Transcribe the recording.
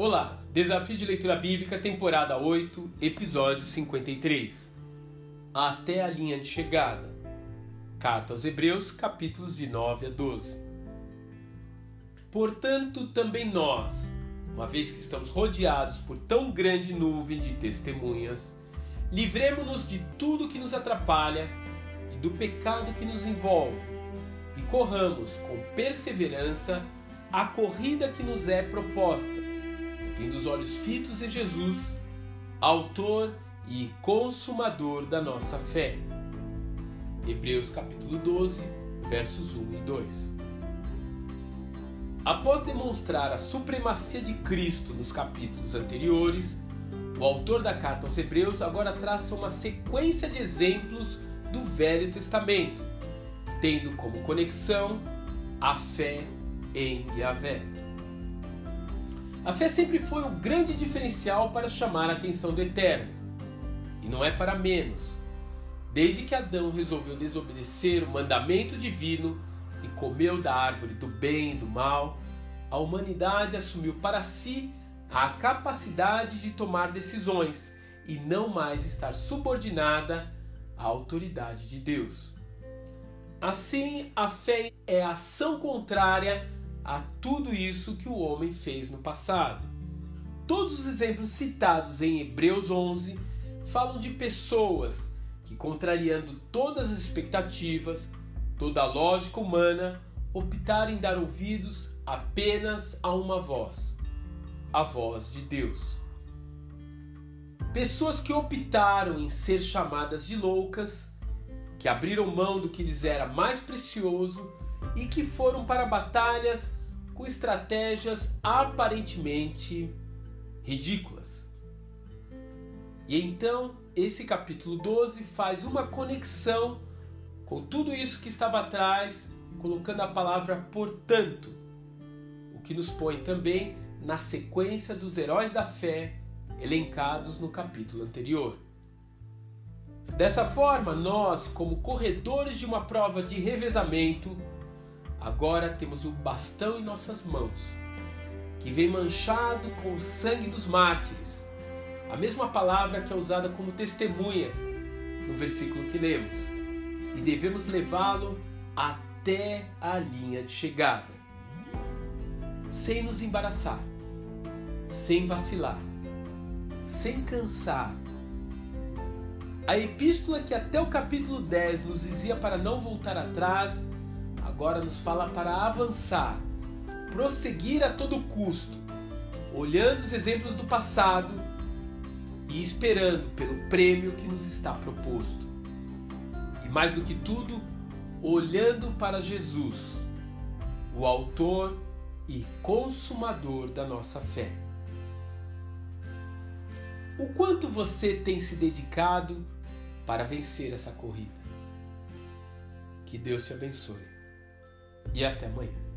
Olá, Desafio de Leitura Bíblica, temporada 8, episódio 53. Até a linha de chegada. Carta aos Hebreus, capítulos de 9 a 12. Portanto, também nós, uma vez que estamos rodeados por tão grande nuvem de testemunhas, livremos-nos de tudo que nos atrapalha e do pecado que nos envolve, e corramos com perseverança a corrida que nos é proposta, tendo os olhos fitos em Jesus, autor e consumador da nossa fé. Hebreus capítulo 12, versos 1 e 2. Após demonstrar a supremacia de Cristo nos capítulos anteriores, o autor da carta aos Hebreus agora traça uma sequência de exemplos do Velho Testamento, tendo como conexão a fé em Yahvé. A fé sempre foi o grande diferencial para chamar a atenção do Eterno, e não é para menos. Desde que Adão resolveu desobedecer o mandamento divino e comeu da árvore do bem e do mal, a humanidade assumiu para si a capacidade de tomar decisões e não mais estar subordinada à autoridade de Deus. Assim, a fé é a ação contrária a tudo isso que o homem fez no passado. Todos os exemplos citados em Hebreus 11 falam de pessoas que, contrariando todas as expectativas, toda a lógica humana, optaram em dar ouvidos apenas a uma voz, a voz de Deus. Pessoas que optaram em ser chamadas de loucas, que abriram mão do que lhes era mais precioso e que foram para batalhas com estratégias aparentemente ridículas. E então, esse capítulo 12 faz uma conexão com tudo isso que estava atrás, colocando a palavra portanto o que nos põe também na sequência dos heróis da fé elencados no capítulo anterior. Dessa forma, nós, como corredores de uma prova de revezamento, agora temos o bastão em nossas mãos, que vem manchado com o sangue dos mártires, a mesma palavra que é usada como testemunha no versículo que lemos, e devemos levá-lo até a linha de chegada. Sem nos embaraçar, sem vacilar, sem cansar. A epístola que até o capítulo 10 nos dizia para não voltar atrás, agora nos fala para avançar, prosseguir a todo custo, olhando os exemplos do passado e esperando pelo prêmio que nos está proposto. E mais do que tudo, olhando para Jesus, o Autor e consumador da nossa fé. O quanto você tem se dedicado para vencer essa corrida? Que Deus te abençoe e até amanhã.